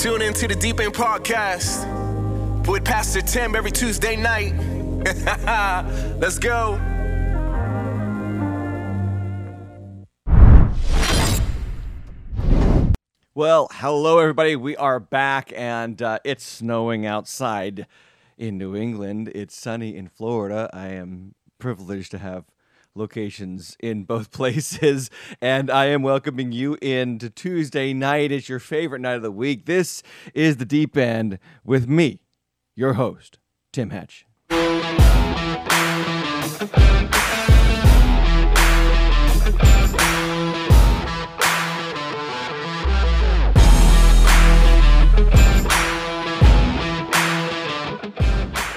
Tune into the Deep End Podcast with Pastor Tim every Tuesday night. Let's go. Well, hello, everybody. We are back, and uh, it's snowing outside in New England. It's sunny in Florida. I am privileged to have locations in both places, and I am welcoming you in to Tuesday night. It's your favorite night of the week. This is the Deep End with me, your host, Tim Hatch.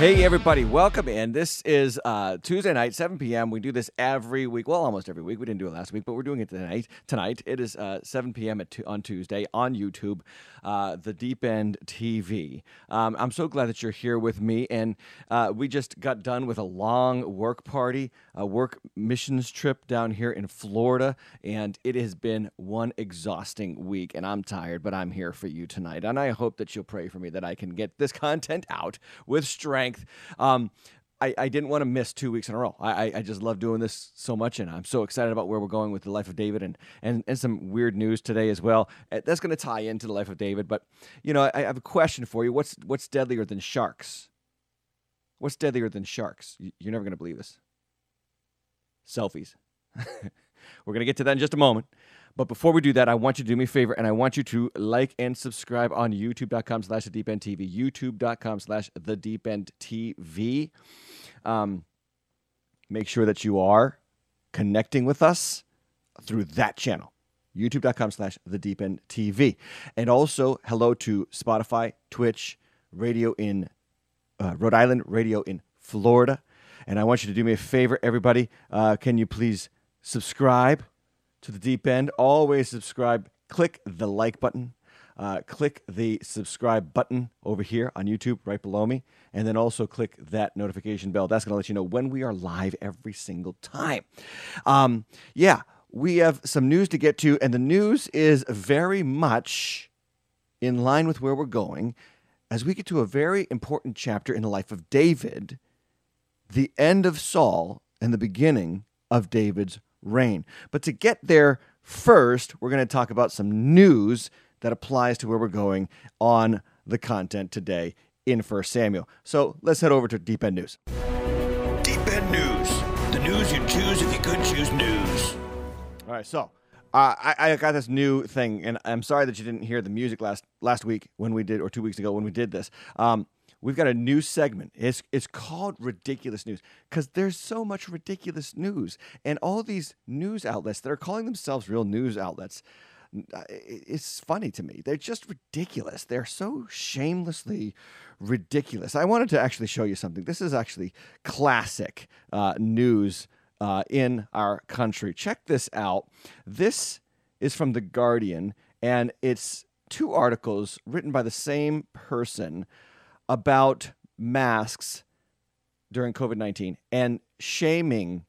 Hey everybody, welcome in. This is uh, Tuesday night, 7 p.m. We do this every week. Well, almost every week. We didn't do it last week, but we're doing it tonight. Tonight it is uh, 7 p.m. At on Tuesday on YouTube, uh, the Deep End TV. Um, I'm so glad that you're here with me, and uh, we just got done with a long work party, a work missions trip down here in Florida, and it has been one exhausting week. And I'm tired, but I'm here for you tonight, and I hope that you'll pray for me that I can get this content out with strength. Um, I, I, didn't want to miss two weeks in a row. I, I just love doing this so much, and I'm so excited about where we're going with the life of David and, and, and some weird news today as well. Uh, that's going to tie into the life of David. But, you know, I, I have a question for you. What's, what's deadlier than sharks? What's deadlier than sharks? You're never going to believe this. Selfies. we're going to get to that in just a moment. But before we do that, I want you to do me a favor and I want you to like and subscribe on youtube.com slash the deep end TV, youtube.com slash the deep end TV. Um, make sure that you are connecting with us through that channel, youtube.com slash the deep end TV. And also, hello to Spotify, Twitch, radio in uh, Rhode Island, radio in Florida. And I want you to do me a favor, everybody. Uh, can you please subscribe? To the deep end. Always subscribe. Click the like button. Uh, click the subscribe button over here on YouTube right below me. And then also click that notification bell. That's going to let you know when we are live every single time. Um, yeah, we have some news to get to. And the news is very much in line with where we're going as we get to a very important chapter in the life of David, the end of Saul, and the beginning of David's reign. But to get there first, we're going to talk about some news that applies to where we're going on the content today in 1 Samuel. So let's head over to Deep End News. Deep End News. The news you choose if you could choose news. All right, so uh, I, I, got this new thing, and I'm sorry that you didn't hear the music last last week when we did, or two weeks ago when we did this. Um, we've got a new segment. It's it's called ridiculous news because there's so much ridiculous news, and all these news outlets that are calling themselves real news outlets. Uh, it's funny to me. They're just ridiculous. They're so shamelessly ridiculous. I wanted to actually show you something. This is actually classic uh, news uh, in our country. Check this out. This is from The Guardian, and it's two articles written by the same person about masks during COVID 19 and shaming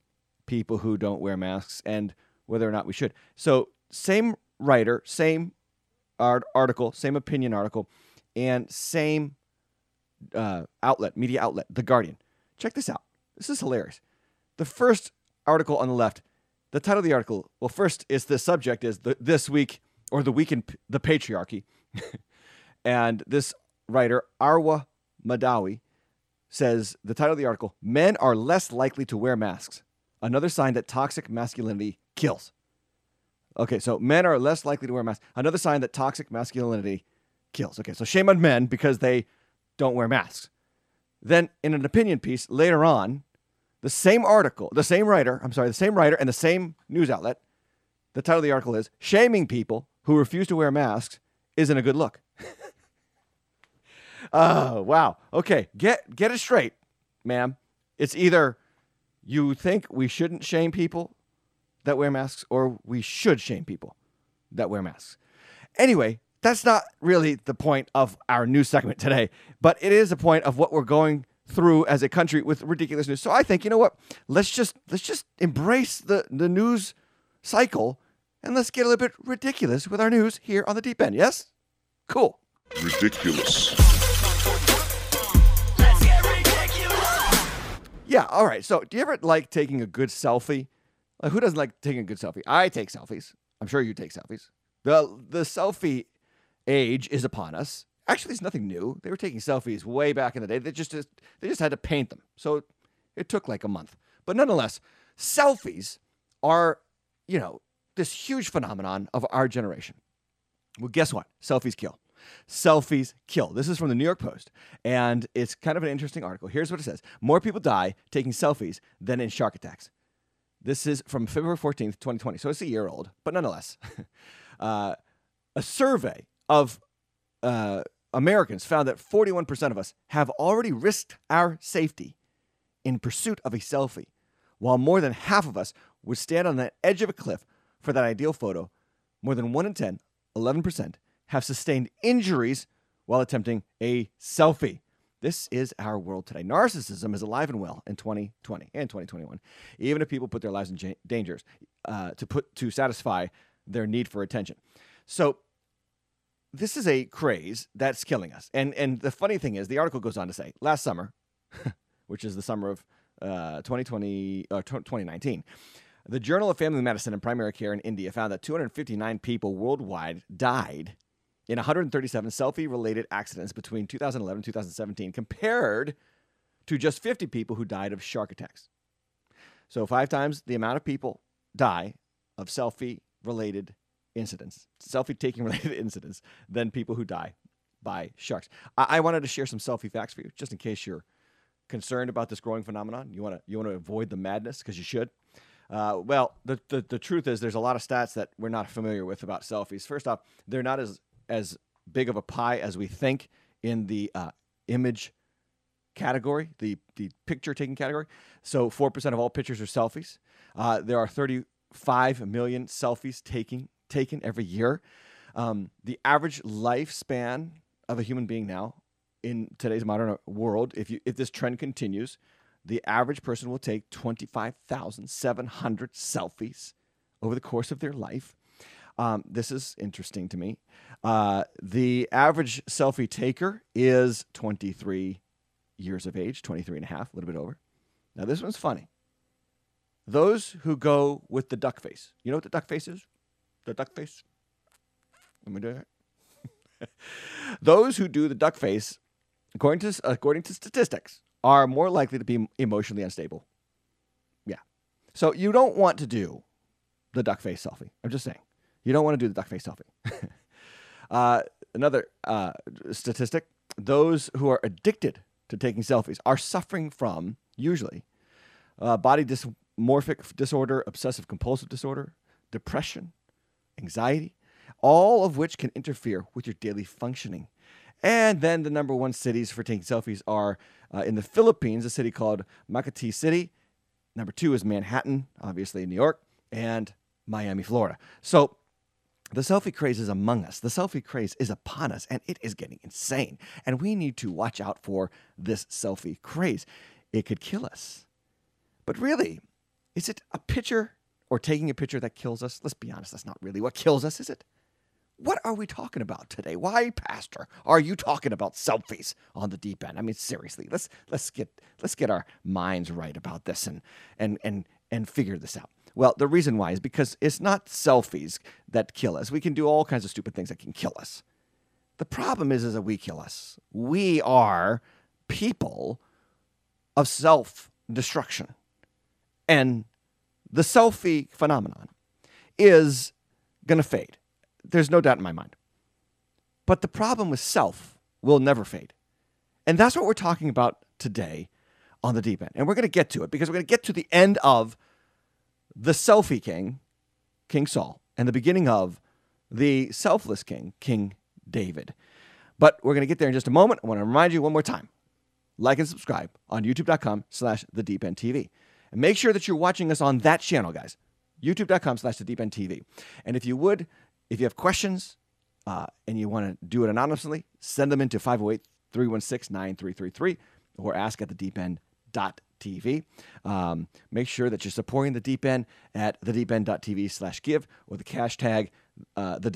people who don't wear masks and whether or not we should. So, same writer, same art- article, same opinion article, and same uh, outlet, media outlet, The Guardian. Check this out. This is hilarious. The first article on the left, the title of the article, well, first is the subject is the, this week or the week in the patriarchy. and this writer, Arwa Mahdawi, says the title of the article Men are less likely to wear masks. Another sign that toxic masculinity kills. Okay, so men are less likely to wear masks. Another sign that toxic masculinity kills. Okay, so shame on men because they don't wear masks. Then, in an opinion piece later on, the same article, the same writer, I'm sorry, the same writer and the same news outlet, the title of the article is Shaming People Who Refuse to Wear Masks Isn't a Good Look. oh, wow. Okay, get, get it straight, ma'am. It's either you think we shouldn't shame people that wear masks or we should shame people that wear masks. Anyway, that's not really the point of our news segment today, but it is a point of what we're going through as a country with ridiculous news. So I think you know what? Let's just let's just embrace the the news cycle and let's get a little bit ridiculous with our news here on the deep end. Yes? Cool. Ridiculous. Yeah, all right. So, do you ever like taking a good selfie? Like, who doesn't like taking a good selfie? I take selfies. I'm sure you take selfies. The the selfie age is upon us. Actually, it's nothing new. They were taking selfies way back in the day. They just they just had to paint them. So it took like a month. But nonetheless, selfies are, you know, this huge phenomenon of our generation. Well, guess what? Selfies kill. Selfies kill. This is from the New York Post, and it's kind of an interesting article. Here's what it says More people die taking selfies than in shark attacks. This is from February 14th, 2020. So it's a year old, but nonetheless. uh, a survey of uh, Americans found that 41% of us have already risked our safety in pursuit of a selfie, while more than half of us would stand on the edge of a cliff for that ideal photo. More than 1 in 10, 11%, have sustained injuries while attempting a selfie. This is our world today. Narcissism is alive and well in 2020 and 2021, even if people put their lives in ja- dangers uh, to put to satisfy their need for attention. So this is a craze that's killing us. And and the funny thing is, the article goes on to say, last summer, which is the summer of uh, 2020 uh, 2019. The Journal of Family Medicine and Primary Care in India found that 259 people worldwide died in 137 selfie related accidents between 2011 and 2017, compared to just 50 people who died of shark attacks. So, five times the amount of people die of selfie related incidents, selfie taking related incidents, than people who die by sharks. I-, I wanted to share some selfie facts for you, just in case you're concerned about this growing phenomenon. You want to you want to avoid the madness because you should. Uh, well, the, the the truth is there's a lot of stats that we're not familiar with about selfies. First off, they're not as as big of a pie as we think in the uh, image category, the the picture taking category. So four percent of all pictures are selfies. Uh, there are 35 million selfies taking taken every year. Um, the average lifespan of a human being now in today's modern world, if you if this trend continues, the average person will take 25,700 selfies over the course of their life. Um, this is interesting to me. Uh, the average selfie taker is 23 years of age, 23 and a half, a little bit over. Now, this one's funny. Those who go with the duck face, you know what the duck face is? The duck face? Let me do that. Those who do the duck face, according to, according to statistics, are more likely to be emotionally unstable. Yeah. So you don't want to do the duck face selfie. I'm just saying. You don't want to do the duck face selfie. uh, another uh, statistic those who are addicted to taking selfies are suffering from, usually, uh, body dysmorphic disorder, obsessive compulsive disorder, depression, anxiety, all of which can interfere with your daily functioning. And then the number one cities for taking selfies are uh, in the Philippines, a city called Makati City. Number two is Manhattan, obviously in New York, and Miami, Florida. So the selfie craze is among us. The selfie craze is upon us, and it is getting insane. And we need to watch out for this selfie craze. It could kill us. But really, is it a picture or taking a picture that kills us? Let's be honest, that's not really what kills us, is it? What are we talking about today? Why, Pastor, are you talking about selfies on the deep end? I mean, seriously, let's let's get let's get our minds right about this and and and and figure this out. Well, the reason why is because it's not selfies that kill us. We can do all kinds of stupid things that can kill us. The problem is, is that we kill us. We are people of self destruction. And the selfie phenomenon is going to fade. There's no doubt in my mind. But the problem with self will never fade. And that's what we're talking about today on the deep end. And we're going to get to it because we're going to get to the end of the selfie king, King Saul, and the beginning of the selfless king, King David. But we're going to get there in just a moment. I want to remind you one more time. Like and subscribe on youtube.com slash the deep end TV. And make sure that you're watching us on that channel, guys. YouTube.com slash the deep end TV. And if you would, if you have questions uh, and you want to do it anonymously, send them into 508 316 9333 or ask at the deep end TV. Um, make sure that you're supporting the Deep End at thedeepend.tv slash give or the cash tag uh, the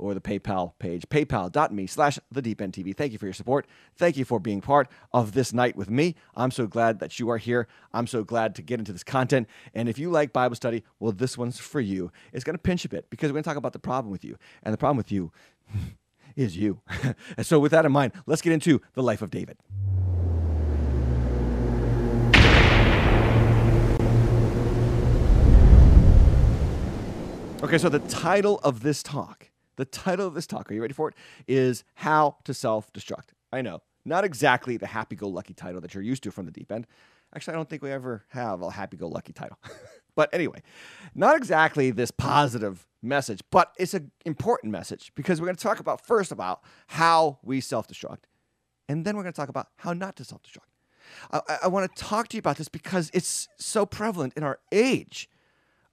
or the PayPal page, paypal.me slash the. Thank you for your support. Thank you for being part of this night with me. I'm so glad that you are here. I'm so glad to get into this content. And if you like Bible study, well, this one's for you. It's going to pinch a bit because we're going to talk about the problem with you. And the problem with you is you. and so, with that in mind, let's get into the life of David. Okay, so the title of this talk, the title of this talk, are you ready for it? Is How to Self Destruct. I know, not exactly the happy go lucky title that you're used to from the deep end. Actually, I don't think we ever have a happy go lucky title. but anyway, not exactly this positive message, but it's an important message because we're going to talk about first about how we self destruct, and then we're going to talk about how not to self destruct. I, I want to talk to you about this because it's so prevalent in our age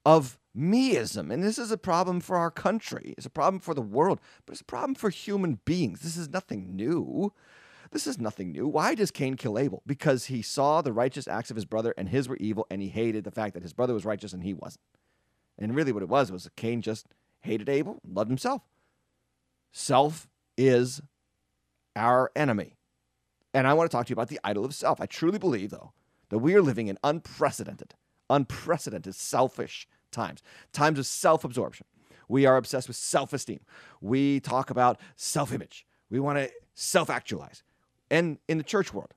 of meism. And this is a problem for our country. It's a problem for the world, but it's a problem for human beings. This is nothing new. This is nothing new. Why does Cain kill Abel? Because he saw the righteous acts of his brother and his were evil, and he hated the fact that his brother was righteous and he wasn't. And really, what it was was Cain just hated Abel, loved himself. Self is our enemy. And I want to talk to you about the idol of self. I truly believe, though, that we are living in unprecedented, unprecedented selfish times, times of self absorption. We are obsessed with self esteem. We talk about self image. We want to self actualize. And in the church world,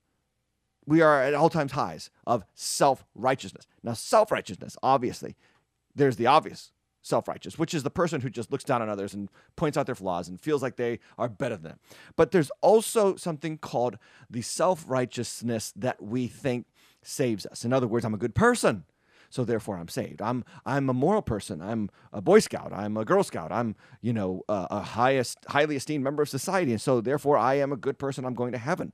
we are at all times highs of self righteousness. Now, self righteousness, obviously, there's the obvious self righteous, which is the person who just looks down on others and points out their flaws and feels like they are better than them. But there's also something called the self righteousness that we think saves us. In other words, I'm a good person so therefore I'm saved. I'm I'm a moral person. I'm a Boy Scout. I'm a Girl Scout. I'm you know a, a highest highly esteemed member of society, and so therefore I am a good person. I'm going to heaven.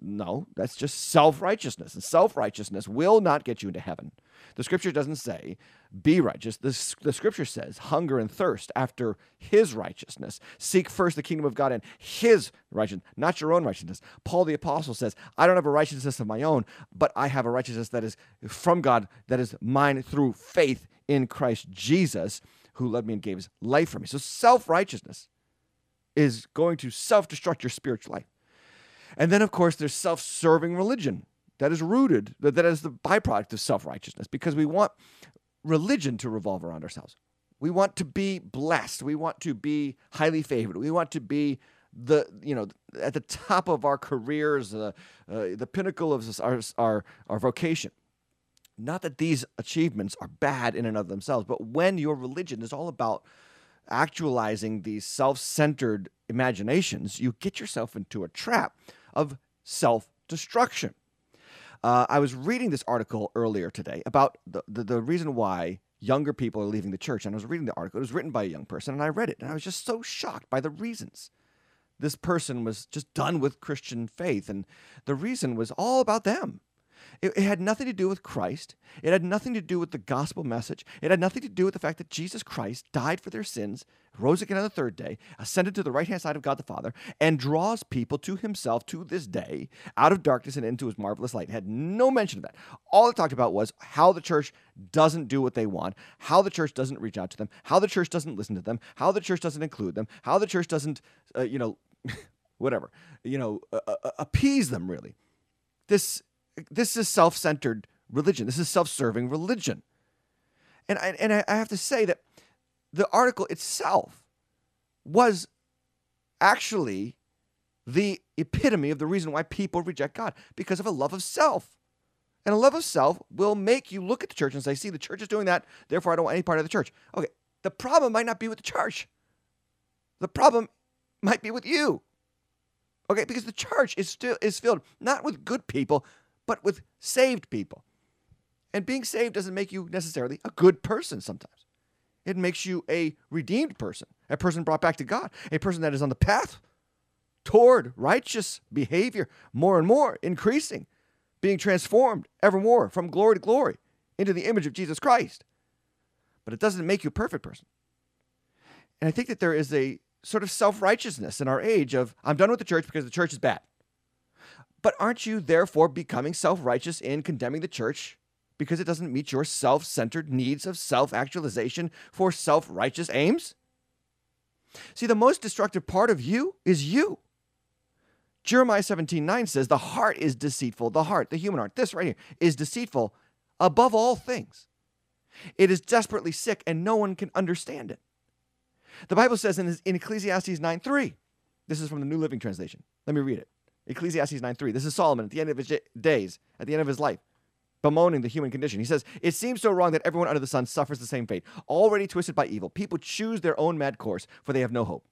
No, that's just self righteousness. And self righteousness will not get you into heaven. The scripture doesn't say, be righteous. The, the scripture says, hunger and thirst after his righteousness. Seek first the kingdom of God and his righteousness, not your own righteousness. Paul the apostle says, I don't have a righteousness of my own, but I have a righteousness that is from God, that is mine through faith in Christ Jesus, who loved me and gave his life for me. So self righteousness is going to self destruct your spiritual life. And then, of course, there's self serving religion that is rooted, that, that is the byproduct of self righteousness, because we want religion to revolve around ourselves. We want to be blessed. We want to be highly favored. We want to be the you know at the top of our careers, uh, uh, the pinnacle of our, our our vocation. Not that these achievements are bad in and of themselves, but when your religion is all about actualizing these self-centered imaginations, you get yourself into a trap of self-destruction. Uh, I was reading this article earlier today about the, the, the reason why younger people are leaving the church. And I was reading the article. It was written by a young person, and I read it, and I was just so shocked by the reasons. This person was just done with Christian faith, and the reason was all about them. It, it, had nothing to do with Christ. It had nothing to do with the gospel message. It had nothing to do with the fact that Jesus Christ died for their sins, rose again on the third day, ascended to the right hand side of God the Father, and draws people to himself to this day out of darkness and into his marvelous light. It had no mention of that. All it talked about was how the church doesn't do what they want, how the church doesn't reach out to them, how the church doesn't listen to them, how the church doesn't include them, how the church doesn't, uh, you know, whatever, you know, uh, uh, appease them really. This this is self-centered religion. This is self-serving religion. And I, and I have to say that the article itself was actually the epitome of the reason why people reject God because of a love of self. And a love of self will make you look at the church and say, see, the church is doing that, therefore I don't want any part of the church. Okay, the problem might not be with the church. The problem might be with you. Okay, because the church is still is filled not with good people, but with saved people. And being saved doesn't make you necessarily a good person sometimes. It makes you a redeemed person, a person brought back to God, a person that is on the path toward righteous behavior, more and more increasing, being transformed evermore from glory to glory into the image of Jesus Christ. But it doesn't make you a perfect person. And I think that there is a sort of self righteousness in our age of, I'm done with the church because the church is bad. But aren't you therefore becoming self righteous in condemning the church because it doesn't meet your self centered needs of self actualization for self righteous aims? See, the most destructive part of you is you. Jeremiah 17 9 says, The heart is deceitful. The heart, the human heart, this right here, is deceitful above all things. It is desperately sick, and no one can understand it. The Bible says in, in Ecclesiastes 9 3, this is from the New Living Translation. Let me read it. Ecclesiastes 9 3. This is Solomon at the end of his days, at the end of his life, bemoaning the human condition. He says, It seems so wrong that everyone under the sun suffers the same fate, already twisted by evil. People choose their own mad course, for they have no hope.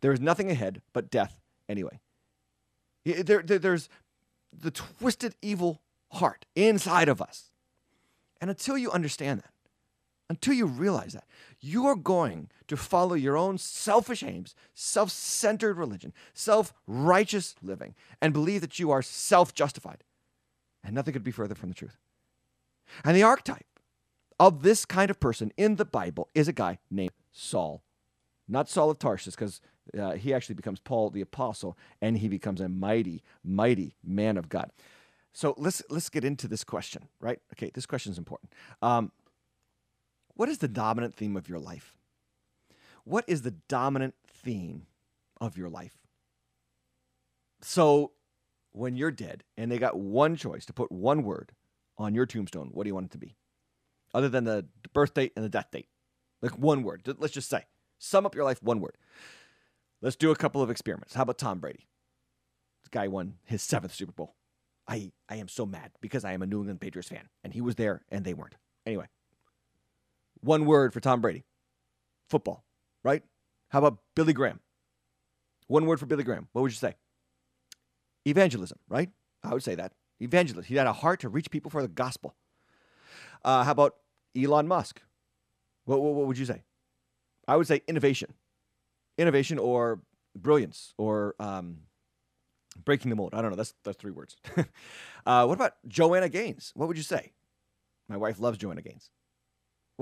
There is nothing ahead but death anyway. There, there, there's the twisted evil heart inside of us. And until you understand that, until you realize that, you are going to follow your own selfish aims, self centered religion, self righteous living, and believe that you are self justified. And nothing could be further from the truth. And the archetype of this kind of person in the Bible is a guy named Saul. Not Saul of Tarsus, because uh, he actually becomes Paul the apostle, and he becomes a mighty, mighty man of God. So let's let's get into this question, right? Okay, this question is important. Um, what is the dominant theme of your life? What is the dominant theme of your life? So when you're dead and they got one choice to put one word on your tombstone, what do you want it to be? Other than the birth date and the death date. Like one word. Let's just say. Sum up your life, one word. Let's do a couple of experiments. How about Tom Brady? This guy won his seventh Super Bowl. I, I am so mad because I am a New England Patriots fan and he was there and they weren't. Anyway, one word for Tom Brady football, right? How about Billy Graham? One word for Billy Graham. What would you say? Evangelism, right? I would say that. Evangelist. He had a heart to reach people for the gospel. Uh, how about Elon Musk? What, what, what would you say? I would say innovation. Innovation or brilliance or um, breaking the mold. I don't know. That's, that's three words. uh, what about Joanna Gaines? What would you say? My wife loves Joanna Gaines.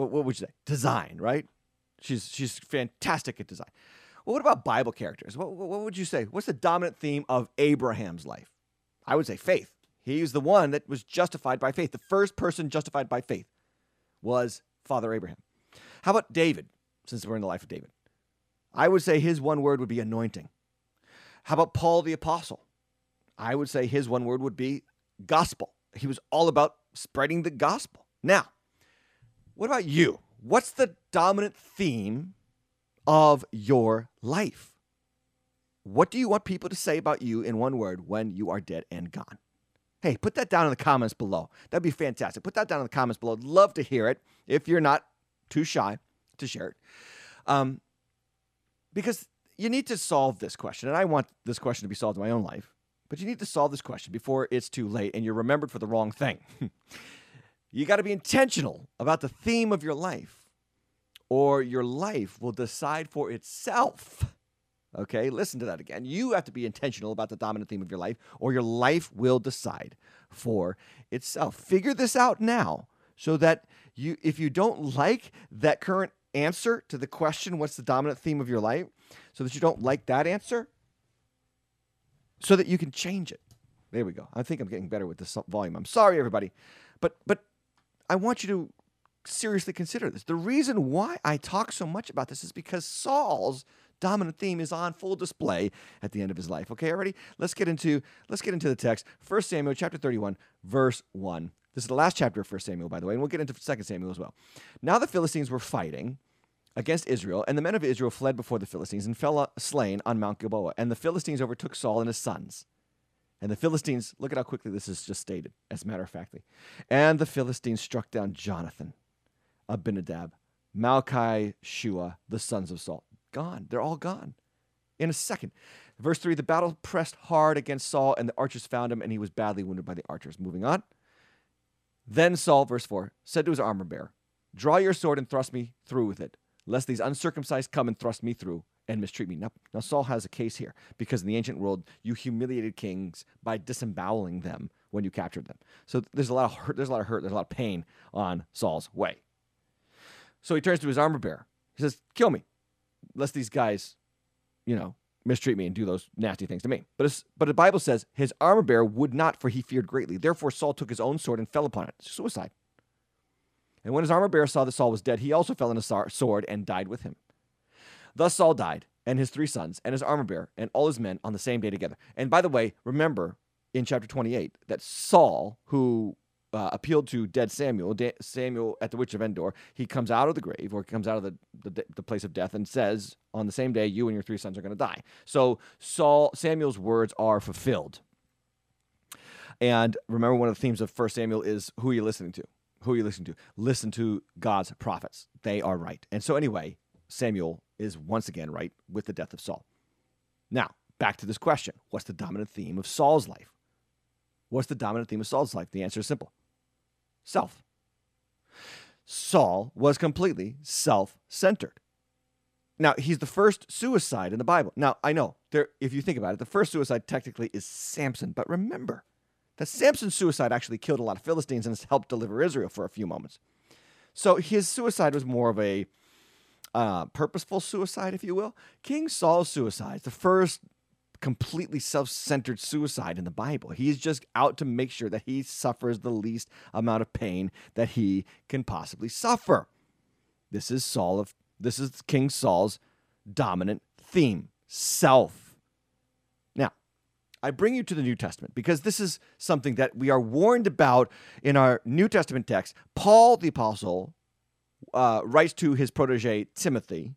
What, what would you say? Design, right? She's, she's fantastic at design. Well, what about Bible characters? What, what would you say? What's the dominant theme of Abraham's life? I would say faith. He's the one that was justified by faith. The first person justified by faith was Father Abraham. How about David, since we're in the life of David? I would say his one word would be anointing. How about Paul the Apostle? I would say his one word would be gospel. He was all about spreading the gospel. Now, what about you? What's the dominant theme of your life? What do you want people to say about you in one word when you are dead and gone? Hey, put that down in the comments below. That'd be fantastic. Put that down in the comments below. I'd love to hear it if you're not too shy to share it. Um, because you need to solve this question. And I want this question to be solved in my own life. But you need to solve this question before it's too late and you're remembered for the wrong thing. you got to be intentional about the theme of your life, or your life will decide for itself. Okay, listen to that again. You have to be intentional about the dominant theme of your life, or your life will decide for itself. Figure this out now so that you if you don't like that current answer to the question, what's the dominant theme of your life, so that you don't like that answer, so that you can change it. There we go. I think I'm getting better with this volume. I'm sorry, everybody, but but I want you to seriously consider this. The reason why I talk so much about this is because Saul's dominant theme is on full display at the end of his life. Okay, already? Let's get into let's get into the text. 1 Samuel chapter 31, verse 1. This is the last chapter of 1 Samuel, by the way, and we'll get into 2 Samuel as well. Now the Philistines were fighting against Israel, and the men of Israel fled before the Philistines and fell uh, slain on Mount Gilboa. And the Philistines overtook Saul and his sons. And the Philistines, look at how quickly this is just stated, as a matter of factly. And the Philistines struck down Jonathan, Abinadab, Malchi, Shua, the sons of Saul. Gone. They're all gone in a second. Verse 3 The battle pressed hard against Saul, and the archers found him, and he was badly wounded by the archers. Moving on. Then Saul, verse 4, said to his armor bearer, Draw your sword and thrust me through with it, lest these uncircumcised come and thrust me through and mistreat me. Now, now Saul has a case here, because in the ancient world, you humiliated kings by disemboweling them when you captured them. So there's a lot of hurt, there's a lot of hurt, there's a lot of pain on Saul's way. So he turns to his armor bearer. He says, Kill me, lest these guys, you know, mistreat me and do those nasty things to me. But, but the Bible says his armor bearer would not, for he feared greatly. Therefore, Saul took his own sword and fell upon it. Suicide. And when his armor bearer saw that Saul was dead, he also fell on a sword and died with him. Thus Saul died, and his three sons and his armor bearer and all his men on the same day together. And by the way, remember in chapter 28 that Saul, who uh, appealed to dead Samuel, da- Samuel at the witch of Endor, he comes out of the grave or comes out of the, the, the place of death and says, On the same day, you and your three sons are going to die. So Saul, Samuel's words are fulfilled. And remember, one of the themes of First Samuel is who are you listening to? Who are you listening to? Listen to God's prophets. They are right. And so, anyway, Samuel is once again right with the death of Saul. Now, back to this question What's the dominant theme of Saul's life? What's the dominant theme of Saul's life? The answer is simple self. Saul was completely self centered. Now, he's the first suicide in the Bible. Now, I know, there, if you think about it, the first suicide technically is Samson. But remember that Samson's suicide actually killed a lot of Philistines and has helped deliver Israel for a few moments. So his suicide was more of a uh, purposeful suicide, if you will. King Saul's suicide, is the first completely self centered suicide in the Bible. He's just out to make sure that he suffers the least amount of pain that he can possibly suffer. This is Saul of this is King Saul's dominant theme, self. Now, I bring you to the New Testament because this is something that we are warned about in our New Testament text. Paul the apostle uh, writes to his protege Timothy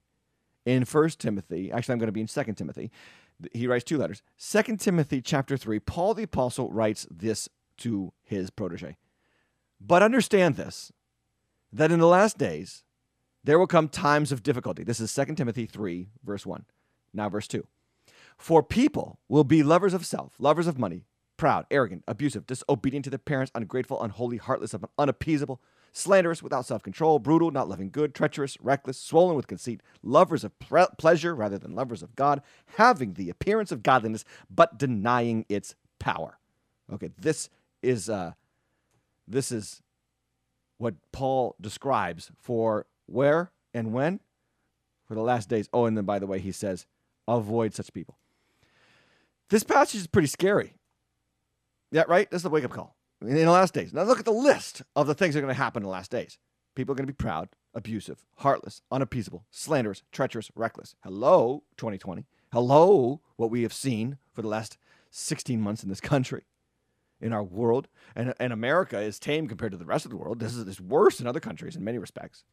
in First Timothy. Actually, I'm going to be in Second Timothy he writes two letters. Second Timothy chapter 3, Paul the apostle writes this to his protege. But understand this that in the last days there will come times of difficulty. This is Second Timothy 3 verse 1. Now verse 2. For people will be lovers of self, lovers of money, proud, arrogant, abusive, disobedient to their parents, ungrateful, unholy, heartless, unappeasable, slanderous, without self control, brutal, not loving good, treacherous, reckless, swollen with conceit, lovers of pre- pleasure rather than lovers of God, having the appearance of godliness, but denying its power. Okay, this is uh, this is what Paul describes for where and when for the last days. Oh, and then by the way, he says, avoid such people. This passage is pretty scary. Yeah, right? This is the wake up call in the last days. Now look at the list of the things that are going to happen in the last days. People are going to be proud, abusive, heartless, unappeasable, slanderous, treacherous, reckless. Hello, 2020. Hello, what we have seen for the last 16 months in this country, in our world. And, and America is tame compared to the rest of the world. This is, this is worse in other countries in many respects.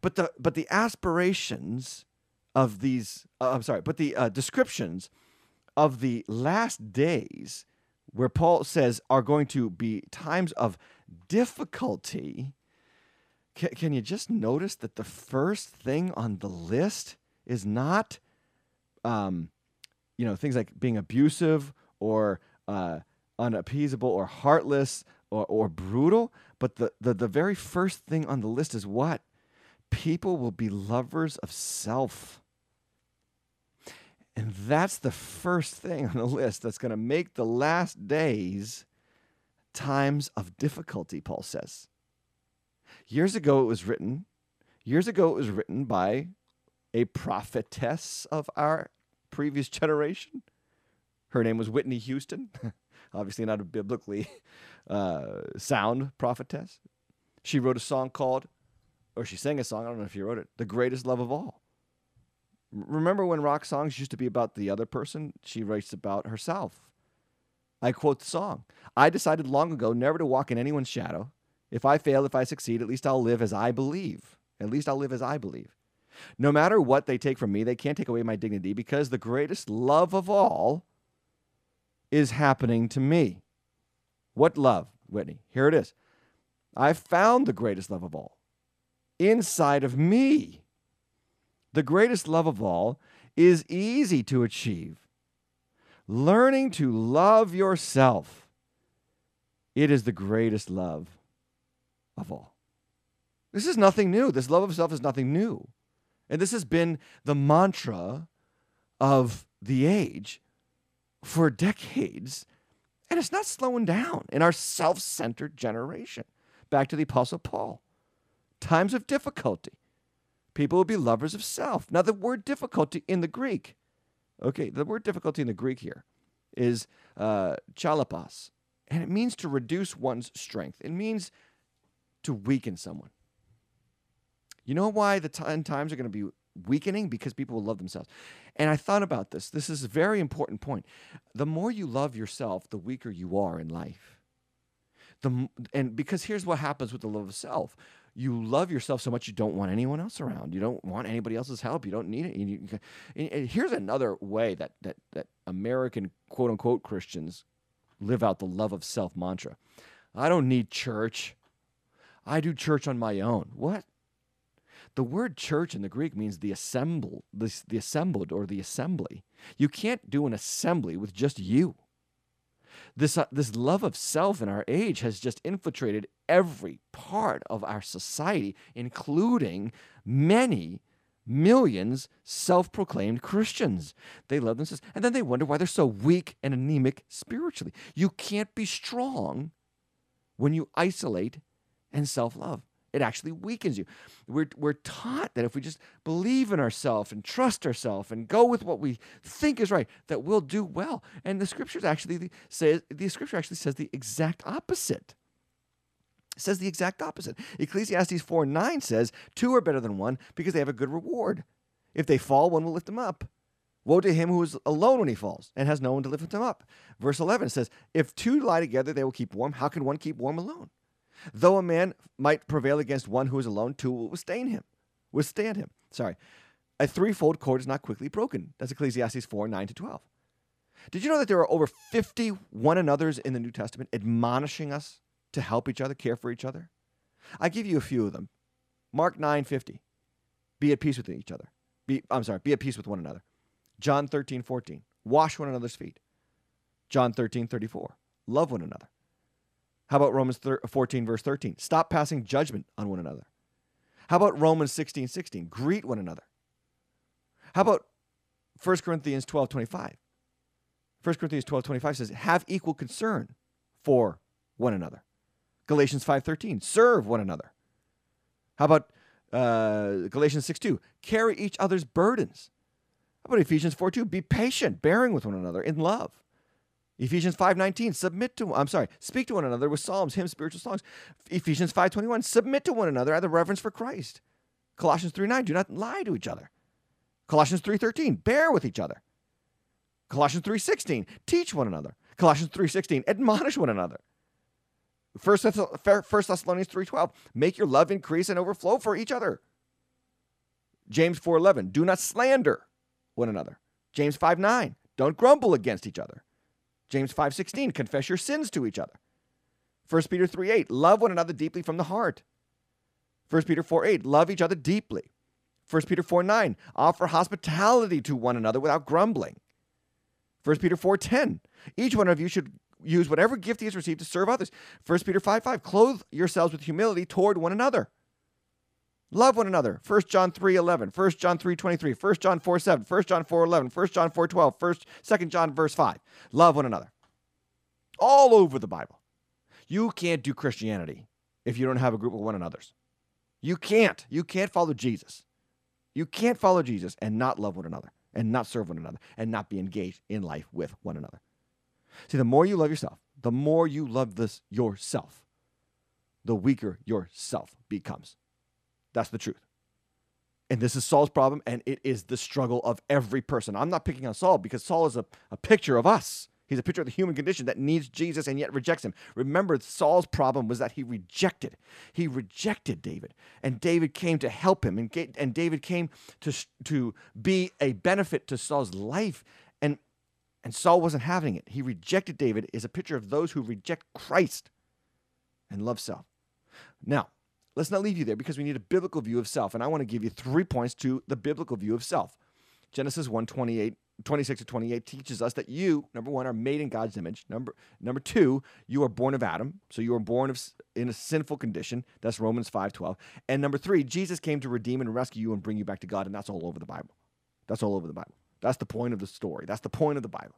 But the, but the aspirations of these, uh, I'm sorry, but the uh, descriptions of the last days where Paul says are going to be times of difficulty, can, can you just notice that the first thing on the list is not, um, you know, things like being abusive or uh, unappeasable or heartless or, or brutal, but the, the, the very first thing on the list is what? People will be lovers of self. And that's the first thing on the list that's going to make the last days times of difficulty, Paul says. Years ago, it was written, years ago, it was written by a prophetess of our previous generation. Her name was Whitney Houston, obviously not a biblically uh, sound prophetess. She wrote a song called, or she sang a song, I don't know if she wrote it, The Greatest Love of All. Remember when rock songs used to be about the other person? She writes about herself. I quote the song I decided long ago never to walk in anyone's shadow. If I fail, if I succeed, at least I'll live as I believe. At least I'll live as I believe. No matter what they take from me, they can't take away my dignity because the greatest love of all is happening to me. What love, Whitney? Here it is. I found the greatest love of all inside of me the greatest love of all, is easy to achieve. Learning to love yourself. It is the greatest love of all. This is nothing new. This love of self is nothing new. And this has been the mantra of the age for decades. And it's not slowing down in our self centered generation. Back to the Apostle Paul. Times of difficulty people will be lovers of self. Now, the word difficulty in the Greek, okay, the word difficulty in the Greek here is uh, chalepos, and it means to reduce one's strength. It means to weaken someone. You know why the t- times are going to be weakening because people will love themselves. And I thought about this. This is a very important point. The more you love yourself, the weaker you are in life. The, and because here's what happens with the love of self you love yourself so much you don't want anyone else around. You don't want anybody else's help. You don't need it. You, you, and here's another way that, that, that American quote unquote Christians live out the love of self mantra. I don't need church. I do church on my own. What? The word church in the Greek means the assemble, the, the assembled or the assembly. You can't do an assembly with just you. This, uh, this love of self in our age has just infiltrated every part of our society, including many millions self proclaimed Christians. They love themselves. And then they wonder why they're so weak and anemic spiritually. You can't be strong when you isolate and self love. It actually weakens you. We're, we're taught that if we just believe in ourselves and trust ourselves and go with what we think is right, that we'll do well. And the scriptures actually says the scripture actually says the exact opposite. It says the exact opposite. Ecclesiastes 4 9 says, Two are better than one because they have a good reward. If they fall, one will lift them up. Woe to him who is alone when he falls and has no one to lift him up. Verse 11 says, If two lie together, they will keep warm. How can one keep warm alone? Though a man might prevail against one who is alone, two will withstand him. Withstand him. Sorry. A threefold cord is not quickly broken. That's Ecclesiastes 4 9 to 12. Did you know that there are over 50 one another's in the New Testament admonishing us to help each other, care for each other? I give you a few of them. Mark 9 50. Be at peace with each other. Be, I'm sorry, be at peace with one another. John 13 14. Wash one another's feet. John 13 34. Love one another. How about Romans 14, verse 13? Stop passing judgment on one another. How about Romans 16, 16? Greet one another. How about 1 Corinthians 12, 25? 1 Corinthians 12, 25 says, have equal concern for one another. Galatians 5.13, serve one another. How about uh, Galatians 6, 2? Carry each other's burdens. How about Ephesians 4, 2? Be patient, bearing with one another in love. Ephesians 5:19 submit to I'm sorry, speak to one another with psalms, hymns, spiritual songs. Ephesians 5:21 submit to one another out of reverence for Christ. Colossians 3:9 do not lie to each other. Colossians 3:13 bear with each other. Colossians 3:16 teach one another. Colossians 3:16 admonish one another. 1 Thessalonians 3:12 make your love increase and overflow for each other. James 4:11 do not slander one another. James 5:9 don't grumble against each other. James 5:16, confess your sins to each other. 1 Peter 3:8, love one another deeply from the heart. 1 Peter 4:8, love each other deeply. 1 Peter 4:9, offer hospitality to one another without grumbling. 1 Peter 4:10, each one of you should use whatever gift he has received to serve others. 1 Peter 5:5, clothe yourselves with humility toward one another. Love one another. 1 John 3 11, 1 John 3 23, 1 John 4 7, 1 John 4 11, 1 John 4 12, 1 2 John verse 5. Love one another. All over the Bible. You can't do Christianity if you don't have a group of one another's. You can't. You can't follow Jesus. You can't follow Jesus and not love one another and not serve one another and not be engaged in life with one another. See, the more you love yourself, the more you love this yourself, the weaker yourself becomes. That's the truth. And this is Saul's problem, and it is the struggle of every person. I'm not picking on Saul because Saul is a, a picture of us. He's a picture of the human condition that needs Jesus and yet rejects him. Remember, Saul's problem was that he rejected. He rejected David. And David came to help him. And, and David came to, to be a benefit to Saul's life. And, and Saul wasn't having it. He rejected David is a picture of those who reject Christ and love self. Now, let's not leave you there because we need a biblical view of self. And I want to give you three points to the biblical view of self. Genesis 1 28, 26 to 28 teaches us that you, number one, are made in God's image. Number, number two, you are born of Adam. So you are born of, in a sinful condition. That's Romans 5 12. And number three, Jesus came to redeem and rescue you and bring you back to God. And that's all over the Bible. That's all over the Bible. That's the point of the story. That's the point of the Bible.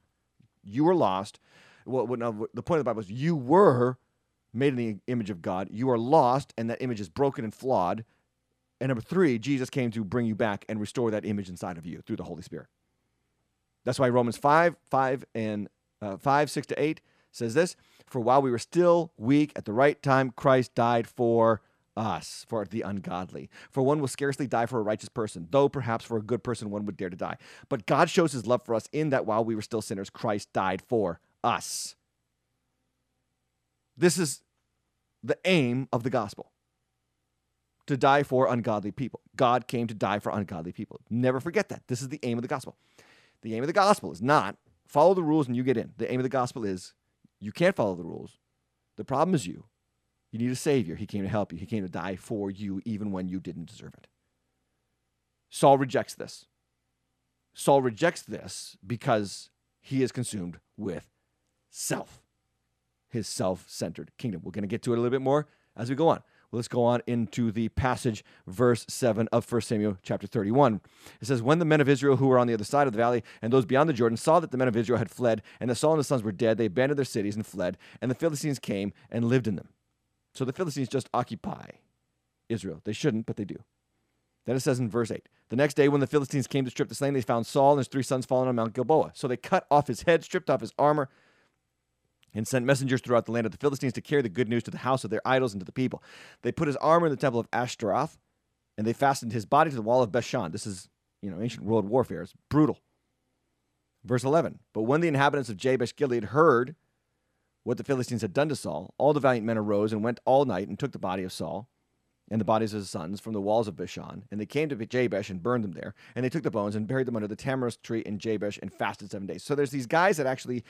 You were lost. Well, no, the point of the Bible is you were made in the image of God. You are lost, and that image is broken and flawed. And number three, Jesus came to bring you back and restore that image inside of you through the Holy Spirit. That's why Romans 5, 5 and uh, 5, 6 to 8 says this For while we were still weak, at the right time, Christ died for us, for the ungodly. For one will scarcely die for a righteous person, though perhaps for a good person one would dare to die. But God shows his love for us in that while we were still sinners, Christ died for us. This is the aim of the gospel to die for ungodly people. God came to die for ungodly people. Never forget that. This is the aim of the gospel. The aim of the gospel is not follow the rules and you get in. The aim of the gospel is you can't follow the rules. The problem is you. You need a savior. He came to help you. He came to die for you even when you didn't deserve it. Saul rejects this. Saul rejects this because he is consumed with self, his self centered kingdom. We're going to get to it a little bit more as we go on. Well, let's go on into the passage, verse 7 of 1 Samuel chapter 31. It says, When the men of Israel who were on the other side of the valley and those beyond the Jordan saw that the men of Israel had fled, and that Saul and his sons were dead, they abandoned their cities and fled, and the Philistines came and lived in them. So the Philistines just occupy Israel. They shouldn't, but they do. Then it says in verse 8 The next day, when the Philistines came to strip the slain, they found Saul and his three sons fallen on Mount Gilboa. So they cut off his head, stripped off his armor, and sent messengers throughout the land of the Philistines to carry the good news to the house of their idols and to the people. They put his armor in the temple of Ashtaroth, and they fastened his body to the wall of Bethshan. This is, you know, ancient world warfare. It's brutal. Verse 11 But when the inhabitants of Jabesh Gilead heard what the Philistines had done to Saul, all the valiant men arose and went all night and took the body of Saul and the bodies of his sons from the walls of Bethshan. And they came to Jabesh and burned them there. And they took the bones and buried them under the tamarisk tree in Jabesh and fasted seven days. So there's these guys that actually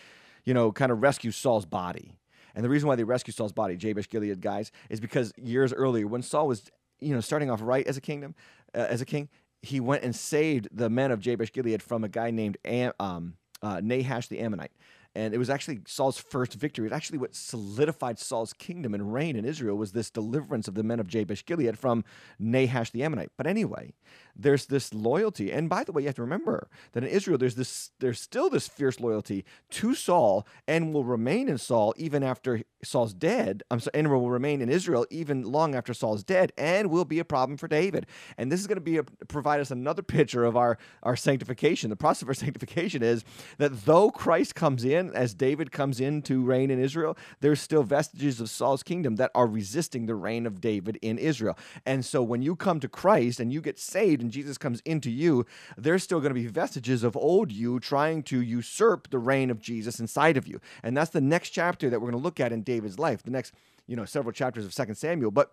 you know, kind of rescue Saul's body. And the reason why they rescue Saul's body, Jabesh Gilead guys, is because years earlier, when Saul was, you know, starting off right as a kingdom, uh, as a king, he went and saved the men of Jabesh Gilead from a guy named Am, um, uh, Nahash the Ammonite and it was actually Saul's first victory. It actually what solidified Saul's kingdom and reign in Israel was this deliverance of the men of Jabesh Gilead from Nahash the Ammonite. But anyway, there's this loyalty, and by the way, you have to remember that in Israel there's this there's still this fierce loyalty to Saul, and will remain in Saul even after Saul's dead. I'm sorry, and will remain in Israel even long after Saul's dead, and will be a problem for David. And this is going to be a, provide us another picture of our our sanctification. The process of our sanctification is that though Christ comes in as David comes in to reign in Israel, there's still vestiges of Saul's kingdom that are resisting the reign of David in Israel. And so when you come to Christ and you get saved and Jesus comes into you, there's still going to be vestiges of old you trying to usurp the reign of Jesus inside of you. And that's the next chapter that we're going to look at in David's life, the next, you know, several chapters of Second Samuel. But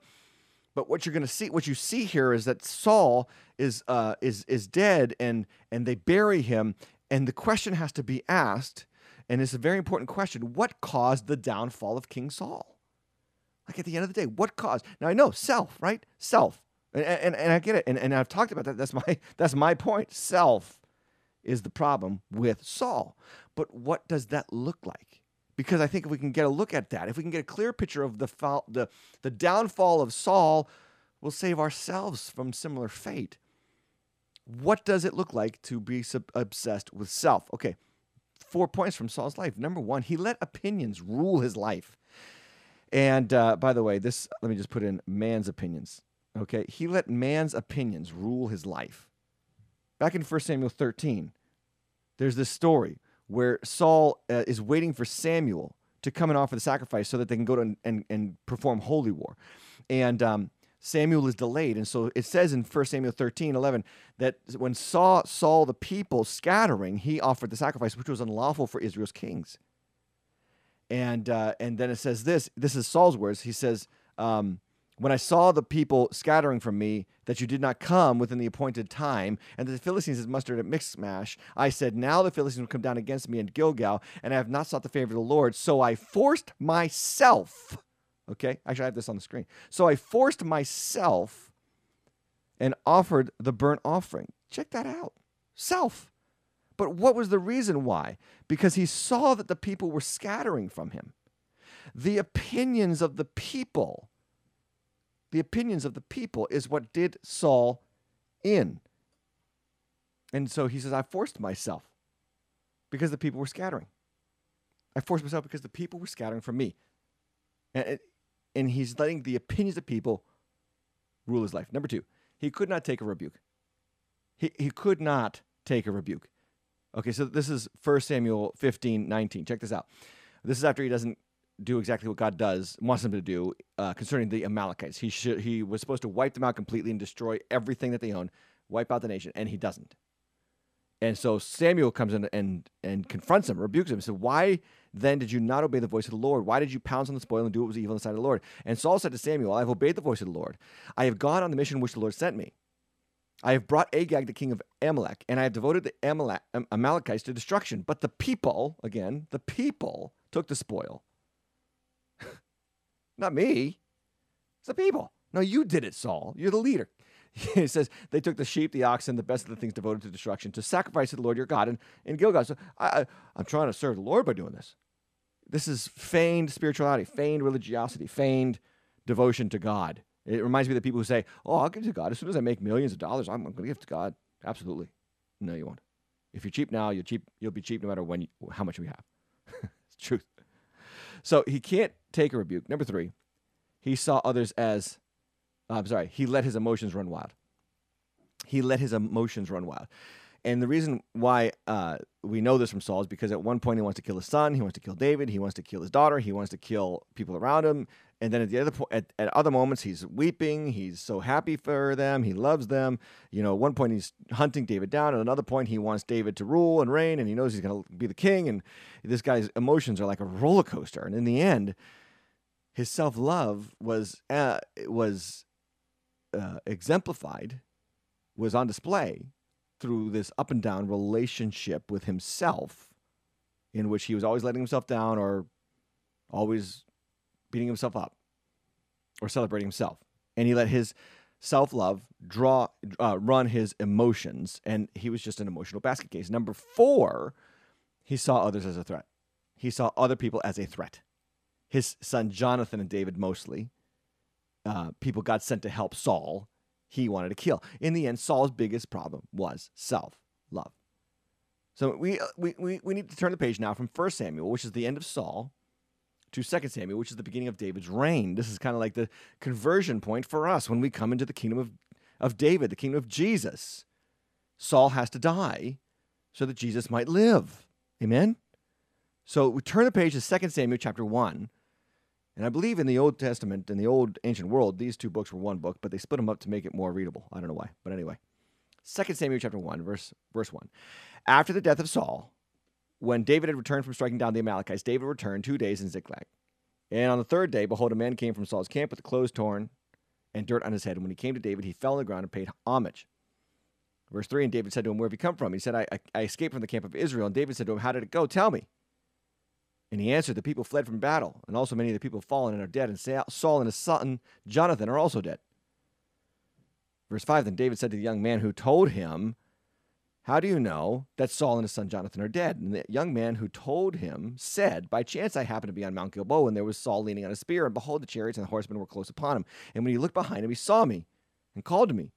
but what you're going to see, what you see here, is that Saul is uh, is is dead, and and they bury him, and the question has to be asked: and it's a very important question. What caused the downfall of King Saul? Like at the end of the day, what caused? Now I know self, right? Self. And, and, and I get it. And, and I've talked about that. That's my that's my point. Self is the problem with Saul. But what does that look like? Because I think if we can get a look at that, if we can get a clear picture of the the, the downfall of Saul, we'll save ourselves from similar fate. What does it look like to be sub- obsessed with self? Okay, four points from Saul's life. Number one, he let opinions rule his life. And uh, by the way, this, let me just put in man's opinions. Okay. He let man's opinions rule his life. Back in 1 Samuel 13, there's this story where Saul uh, is waiting for Samuel to come and offer the sacrifice so that they can go to and, and, and perform holy war. And um, Samuel is delayed. And so it says in 1 Samuel 13, 11, that when Saul saw the people scattering, he offered the sacrifice, which was unlawful for Israel's kings. And, uh, and then it says this this is Saul's words. He says, um, When I saw the people scattering from me, that you did not come within the appointed time, and that the Philistines had mustered at Michmash, I said, Now the Philistines will come down against me in Gilgal, and I have not sought the favor of the Lord. So I forced myself Okay, actually, I have this on the screen. So I forced myself and offered the burnt offering. Check that out. Self. But what was the reason why? Because he saw that the people were scattering from him. The opinions of the people, the opinions of the people is what did Saul in. And so he says, I forced myself because the people were scattering. I forced myself because the people were scattering from me. And and he's letting the opinions of people rule his life. Number two, he could not take a rebuke. He, he could not take a rebuke. Okay, so this is 1 Samuel 15, 19. Check this out. This is after he doesn't do exactly what God does wants him to do uh, concerning the Amalekites. He should he was supposed to wipe them out completely and destroy everything that they own, wipe out the nation, and he doesn't. And so Samuel comes in and and confronts him, rebukes him, said, "Why then did you not obey the voice of the Lord? Why did you pounce on the spoil and do what was evil in the sight of the Lord?" And Saul said to Samuel, "I have obeyed the voice of the Lord. I have gone on the mission which the Lord sent me. I have brought Agag, the king of Amalek, and I have devoted the Amalek, Amalekites to destruction. But the people, again, the people took the spoil." Not me. It's the people. No, you did it, Saul. You're the leader. He says they took the sheep, the oxen, the best of the things devoted to destruction, to sacrifice to the Lord your God in, in Gilgal. So I, I, I'm trying to serve the Lord by doing this. This is feigned spirituality, feigned religiosity, feigned devotion to God. It reminds me of the people who say, "Oh, I'll give to God as soon as I make millions of dollars. I'm, going to give to God." Absolutely, no, you won't. If you're cheap now, you're cheap. You'll be cheap no matter when, you, how much we have. it's truth. So he can't take a rebuke. Number three, he saw others as, uh, I'm sorry, he let his emotions run wild. He let his emotions run wild. And the reason why uh, we know this from Saul is because at one point he wants to kill his son, he wants to kill David, he wants to kill his daughter, he wants to kill people around him, and then at the other po- at, at other moments he's weeping, he's so happy for them, he loves them. You know, at one point he's hunting David down, at another point he wants David to rule and reign, and he knows he's going to be the king. And this guy's emotions are like a roller coaster. And in the end, his self love was uh, was uh, exemplified, was on display through this up and down relationship with himself, in which he was always letting himself down or always beating himself up or celebrating himself, and he let his self love draw uh, run his emotions, and he was just an emotional basket case. Number four, he saw others as a threat. He saw other people as a threat his son Jonathan and David mostly. Uh, people got sent to help Saul. He wanted to kill. In the end, Saul's biggest problem was self love. So we, uh, we, we, we need to turn the page now from 1 Samuel, which is the end of Saul, to 2 Samuel, which is the beginning of David's reign. This is kind of like the conversion point for us when we come into the kingdom of, of David, the kingdom of Jesus. Saul has to die so that Jesus might live. Amen? So we turn the page to 2 Samuel chapter 1. And I believe in the Old Testament, in the old ancient world, these two books were one book, but they split them up to make it more readable. I don't know why, but anyway. 2 Samuel chapter 1, verse, verse 1. After the death of Saul, when David had returned from striking down the Amalekites, David returned two days in Ziklag. And on the third day, behold, a man came from Saul's camp with the clothes torn and dirt on his head. And when he came to David, he fell on the ground and paid homage. Verse 3 And David said to him, Where have you come from? He said, I, I, I escaped from the camp of Israel. And David said to him, How did it go? Tell me. And he answered, The people fled from battle, and also many of the people fallen and are dead, and Saul and his son Jonathan are also dead. Verse 5 Then David said to the young man who told him, How do you know that Saul and his son Jonathan are dead? And the young man who told him said, By chance I happened to be on Mount Gilboa, and there was Saul leaning on a spear, and behold, the chariots and the horsemen were close upon him. And when he looked behind him, he saw me and called to me.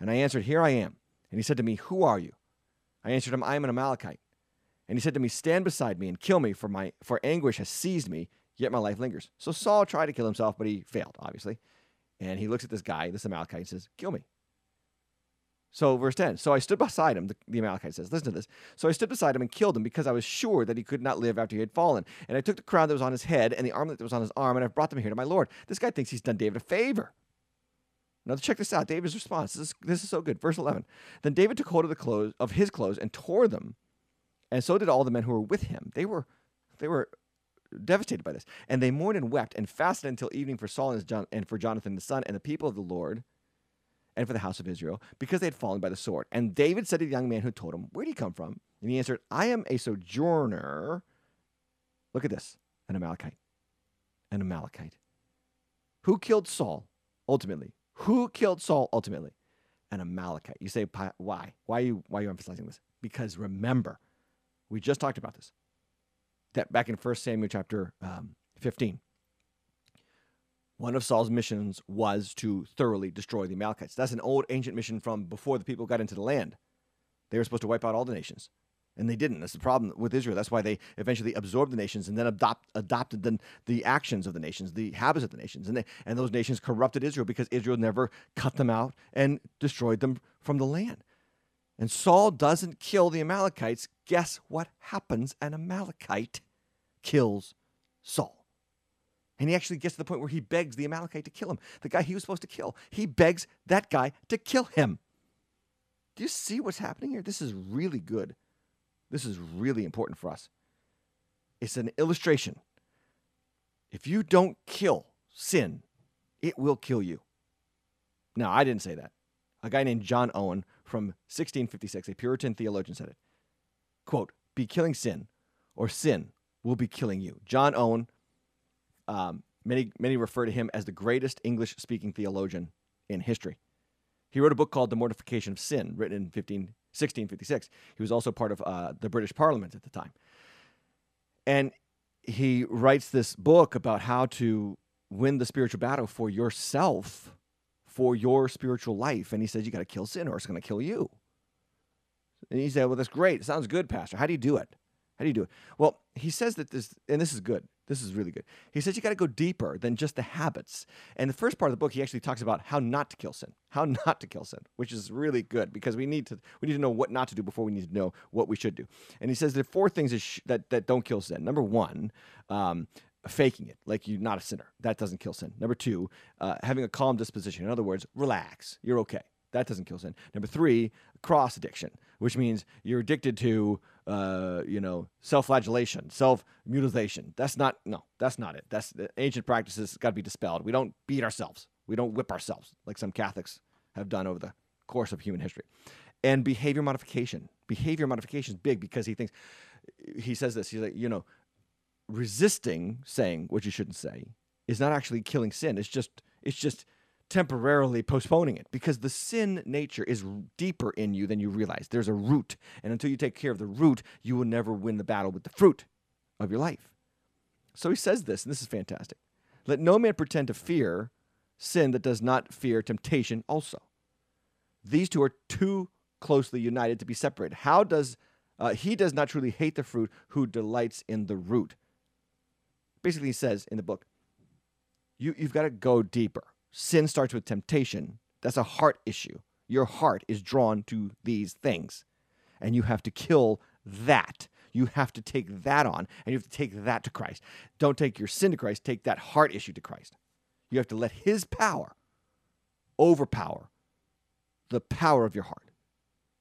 And I answered, Here I am. And he said to me, Who are you? I answered him, I am an Amalekite. And he said to me, Stand beside me and kill me, for my for anguish has seized me, yet my life lingers. So Saul tried to kill himself, but he failed, obviously. And he looks at this guy, this Amalekite, and says, Kill me. So, verse 10. So I stood beside him, the, the, Amalekite says, Listen to this. So I stood beside him and killed him because I was sure that he could not live after he had fallen. And I took the crown that was on his head and the armlet that was on his arm, and I've brought them here to my Lord. This guy thinks he's done David a favor. Now, check this out David's response. This is, this is so good. Verse 11. Then David took hold of the clothes of his clothes and tore them and so did all the men who were with him. They were, they were devastated by this, and they mourned and wept and fasted until evening for Saul and, John, and for Jonathan the son and the people of the Lord, and for the house of Israel, because they had fallen by the sword. And David said to the young man who told him, "Where do you come from?" And he answered, "I am a sojourner." Look at this: an Amalekite, an Amalekite. Who killed Saul ultimately? Who killed Saul ultimately? An Amalekite. You say, why? Why are you, why are you emphasizing this? Because remember, we just talked about this. That back in 1 Samuel chapter um, 15. One of Saul's missions was to thoroughly destroy the Amalekites. That's an old ancient mission from before the people got into the land. They were supposed to wipe out all the nations. And they didn't. That's the problem with Israel. That's why they eventually absorbed the nations and then adopt, adopted the, the actions of the nations, the habits of the nations. And, they, and those nations corrupted Israel because Israel never cut them out and destroyed them from the land and Saul doesn't kill the Amalekites, guess what happens? An Amalekite kills Saul. And he actually gets to the point where he begs the Amalekite to kill him. The guy he was supposed to kill. He begs that guy to kill him. Do you see what's happening here? This is really good. This is really important for us. It's an illustration. If you don't kill sin, it will kill you. Now, I didn't say that. A guy named John Owen from 1656, a Puritan theologian, said it. Quote, be killing sin, or sin will be killing you. John Owen, um, many, many refer to him as the greatest English speaking theologian in history. He wrote a book called The Mortification of Sin, written in 15, 1656. He was also part of uh, the British Parliament at the time. And he writes this book about how to win the spiritual battle for yourself, for your spiritual life. And he says, You got to kill sin or it's going to kill you. And he said, Well, that's great. It sounds good, Pastor. How do you do it? How do you do it? Well, he says that this, and this is good. This is really good. He says you got to go deeper than just the habits. And the first part of the book, he actually talks about how not to kill sin, how not to kill sin, which is really good because we need to we need to know what not to do before we need to know what we should do. And he says there are four things that sh- that, that don't kill sin. Number one, um, faking it like you're not a sinner that doesn't kill sin. Number two, uh, having a calm disposition. In other words, relax. You're okay. That doesn't kill sin. Number three, cross addiction, which means you're addicted to, uh, you know, self-flagellation, self-mutilation. That's not no, that's not it. That's the ancient practices got to be dispelled. We don't beat ourselves. We don't whip ourselves like some Catholics have done over the course of human history. And behavior modification. Behavior modification is big because he thinks he says this. He's like, you know, resisting saying what you shouldn't say is not actually killing sin. It's just it's just temporarily postponing it because the sin nature is deeper in you than you realize. There's a root, and until you take care of the root, you will never win the battle with the fruit of your life. So he says this, and this is fantastic. Let no man pretend to fear sin that does not fear temptation also. These two are too closely united to be separated. How does uh, he does not truly hate the fruit who delights in the root? Basically, he says in the book, you, you've got to go deeper sin starts with temptation. That's a heart issue. Your heart is drawn to these things, and you have to kill that. You have to take that on, and you have to take that to Christ. Don't take your sin to Christ, take that heart issue to Christ. You have to let His power overpower the power of your heart,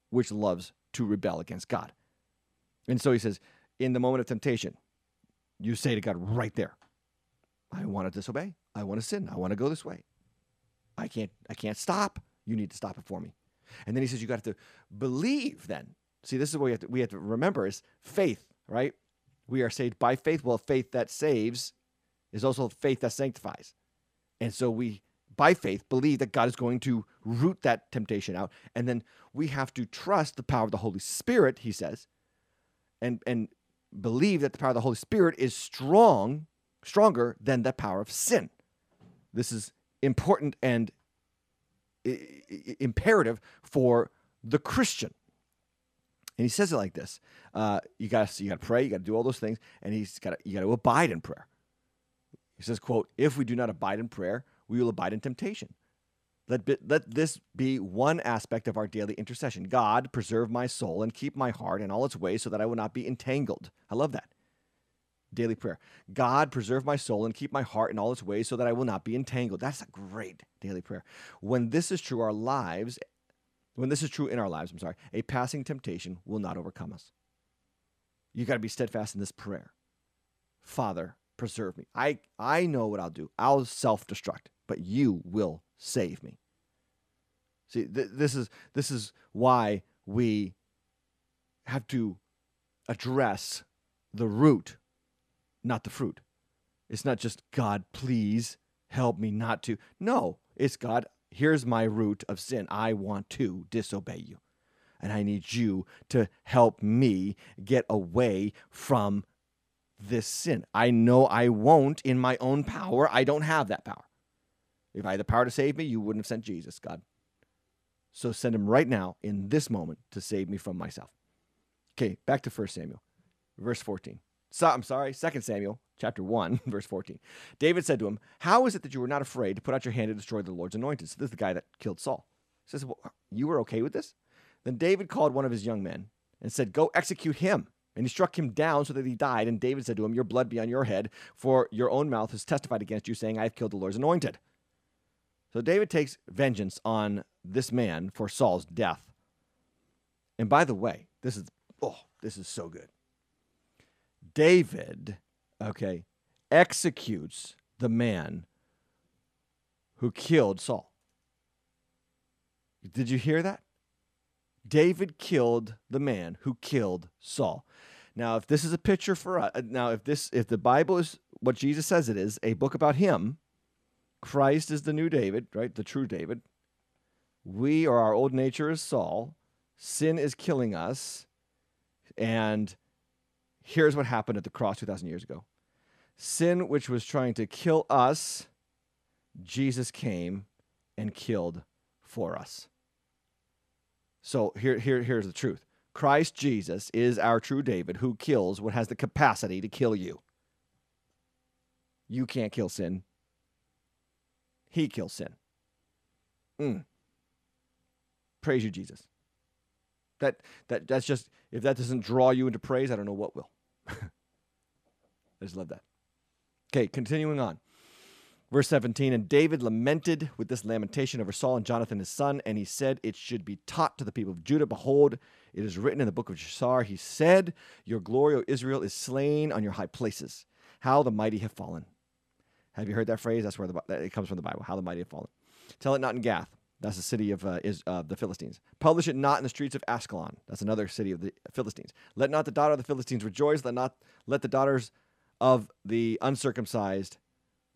which loves to rebel against God. And so he says, in the moment of temptation, you say to God right there, I want to disobey. I want to sin. I want to go this way. I can't I can't stop. You need to stop it for me. And then he says you got to believe then. See, this is what we have to, we have to remember is faith, right? We are saved by faith. Well, faith that saves is also faith that sanctifies. And so we by faith believe that God is going to root that temptation out. And then we have to trust the power of the Holy Spirit, he says, and and believe that the power of the Holy Spirit is strong, stronger than the power of sin. This is important and imperative for the Christian. And he says it like this: uh, You got you got to pray, you got to do all those things, and he's got you got to abide in prayer. He says, "quote If we do not abide in prayer, we will abide in temptation." Let, be, let this be one aspect of our daily intercession. God, preserve my soul and keep my heart in all its ways so that I will not be entangled. I love that daily prayer. God, preserve my soul and keep my heart in all its ways so that I will not be entangled. That's a great daily prayer. When this is true, our lives, when this is true in our lives, I'm sorry, a passing temptation will not overcome us. You got to be steadfast in this prayer. Father, preserve me. I, I know what I'll do. I'll self destruct, but you will save me. See, th- this, is, this is why we have to address the root not the fruit. It's not just God, please help me not to. No, it's God, here's my root of sin. I want to disobey you. And I need you to help me get away from this sin. I know I won't in my own power. I don't have that power. If I had the power to save me, you wouldn't have sent Jesus, God. So send him right now in this moment to save me from myself. Okay, back to 1 Samuel, verse 14. So, I'm sorry, 2 Samuel chapter 1, verse 14. David said to him, How is it that you were not afraid to put out your hand to destroy the Lord's anointed? So this is the guy that killed Saul. He says, well, You were okay with this? Then David called one of his young men and said, Go execute him. And he struck him down so that he died. And David said to him, Your blood be on your head, for your own mouth has testified against you, saying, I have killed the Lord's anointed. So David takes vengeance on this man for Saul's death. And by the way, this is oh, this is so good. David, okay, executes the man who killed Saul. Did you hear that? David killed the man who killed Saul. Now, if this is a picture for us, now if this if the Bible is what Jesus says it is, a book about him, Christ is the new David, right? The true David. We or our old nature is Saul. Sin is killing us. And here's what happened at the cross 2,000 years ago sin, which was trying to kill us, Jesus came and killed for us. So here, here, here's the truth Christ Jesus is our true David who kills what has the capacity to kill you. You can't kill sin. He kills sin. Mm. Praise you, Jesus. That that that's just if that doesn't draw you into praise, I don't know what will. I just love that. Okay, continuing on. Verse 17, and David lamented with this lamentation over Saul and Jonathan his son, and he said, It should be taught to the people of Judah. Behold, it is written in the book of Jashar. He said, Your glory, O Israel, is slain on your high places. How the mighty have fallen. Have you heard that phrase? That's where the, it comes from the Bible. How the mighty have fallen. Tell it not in Gath. That's the city of uh, is, uh, the Philistines. Publish it not in the streets of Ashkelon. That's another city of the Philistines. Let not the daughter of the Philistines rejoice. Let not let the daughters of the uncircumcised,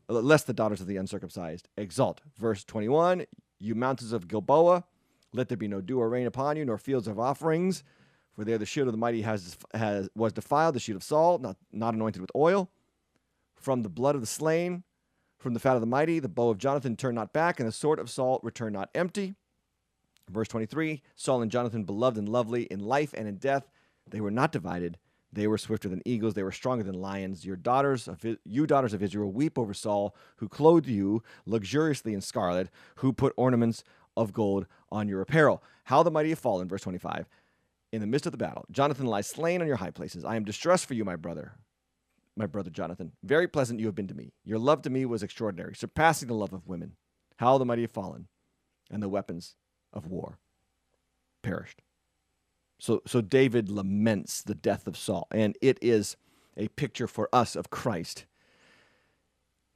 lest the daughters of the uncircumcised exult. Verse 21 You mountains of Gilboa, let there be no dew or rain upon you, nor fields of offerings, for there the shield of the mighty has, has was defiled, the shield of Saul, not, not anointed with oil. From the blood of the slain, from the fat of the mighty, the bow of Jonathan turned not back, and the sword of Saul returned not empty. Verse 23 Saul and Jonathan, beloved and lovely in life and in death, they were not divided. They were swifter than eagles. They were stronger than lions. Your daughters of you daughters of Israel weep over Saul, who clothed you luxuriously in scarlet, who put ornaments of gold on your apparel. How the mighty have fallen. Verse 25. In the midst of the battle, Jonathan lies slain on your high places. I am distressed for you, my brother, my brother Jonathan. Very pleasant you have been to me. Your love to me was extraordinary, surpassing the love of women. How the mighty have fallen, and the weapons of war perished. So, so David laments the death of Saul, and it is a picture for us of Christ.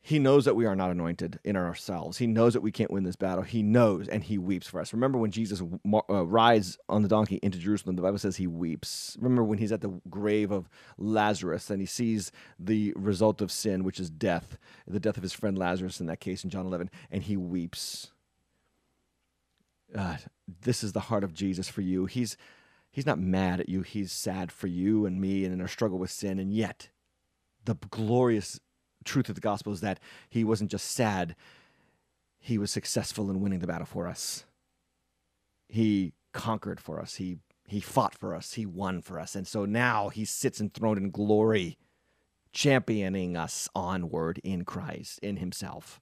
He knows that we are not anointed in ourselves. He knows that we can't win this battle. He knows, and he weeps for us. Remember when Jesus uh, rides on the donkey into Jerusalem? The Bible says he weeps. Remember when he's at the grave of Lazarus and he sees the result of sin, which is death, the death of his friend Lazarus in that case in John 11, and he weeps. Uh, this is the heart of Jesus for you. He's He's not mad at you. He's sad for you and me and in our struggle with sin. And yet, the glorious truth of the gospel is that he wasn't just sad, he was successful in winning the battle for us. He conquered for us. He he fought for us. He won for us. And so now he sits enthroned in glory, championing us onward in Christ, in himself.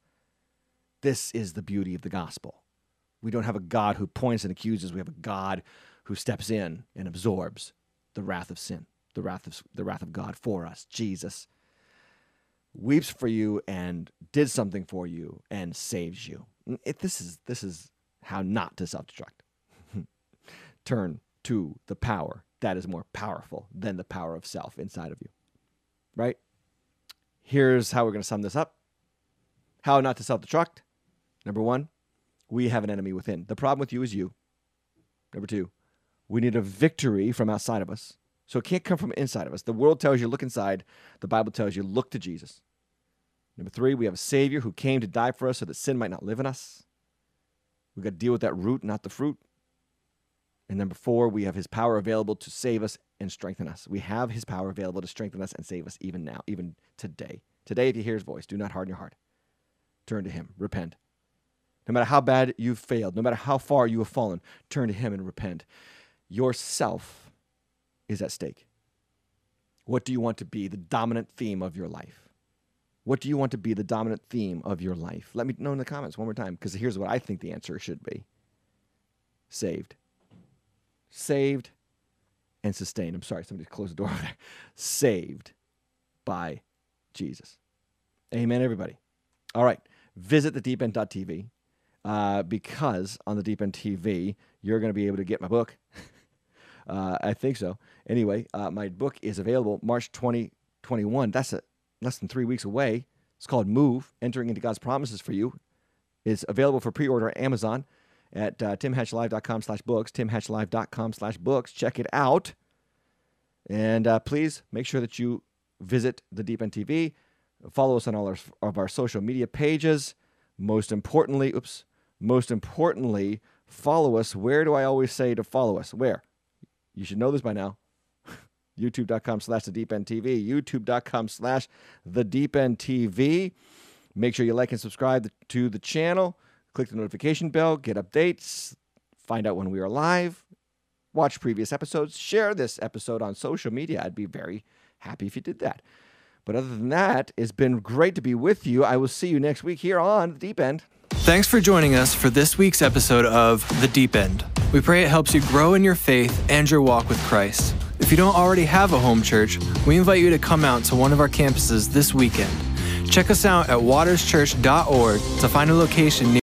This is the beauty of the gospel. We don't have a God who points and accuses. We have a God who steps in and absorbs the wrath of sin, the wrath of, the wrath of God for us. Jesus weeps for you and did something for you and saves you. It, this, is, this is how not to self destruct. Turn to the power that is more powerful than the power of self inside of you. Right? Here's how we're going to sum this up how not to self destruct. Number one, we have an enemy within. The problem with you is you. Number two, we need a victory from outside of us. So it can't come from inside of us. The world tells you look inside. The Bible tells you look to Jesus. Number three, we have a Savior who came to die for us so that sin might not live in us. We've got to deal with that root, not the fruit. And number four, we have his power available to save us and strengthen us. We have his power available to strengthen us and save us even now, even today. Today, if you hear his voice, do not harden your heart. Turn to him, repent. No matter how bad you've failed, no matter how far you have fallen, turn to him and repent yourself is at stake. What do you want to be the dominant theme of your life? What do you want to be the dominant theme of your life? Let me know in the comments one more time because here's what I think the answer should be saved. Saved and sustained. I'm sorry, somebody closed the door over there. Saved by Jesus. Amen, everybody. All right. Visit the deepend.tv uh, because on the Deep End TV, you're going to be able to get my book. Uh, I think so. Anyway, uh, my book is available March 2021. That's a, less than three weeks away. It's called Move Entering into God's Promises for You. It's available for pre order at Amazon at uh, timhatchlive.com slash books, timhatchlive.com slash books. Check it out. And uh, please make sure that you visit the Deep End TV. Follow us on all our, of our social media pages. Most importantly, oops, most importantly, follow us. Where do I always say to follow us? Where? You should know this by now. YouTube.com slash the Deep End TV. YouTube.com slash the Deep End TV. Make sure you like and subscribe to the channel. Click the notification bell, get updates, find out when we are live, watch previous episodes, share this episode on social media. I'd be very happy if you did that. But other than that, it's been great to be with you. I will see you next week here on The Deep End. Thanks for joining us for this week's episode of The Deep End. We pray it helps you grow in your faith and your walk with Christ. If you don't already have a home church, we invite you to come out to one of our campuses this weekend. Check us out at waterschurch.org to find a location near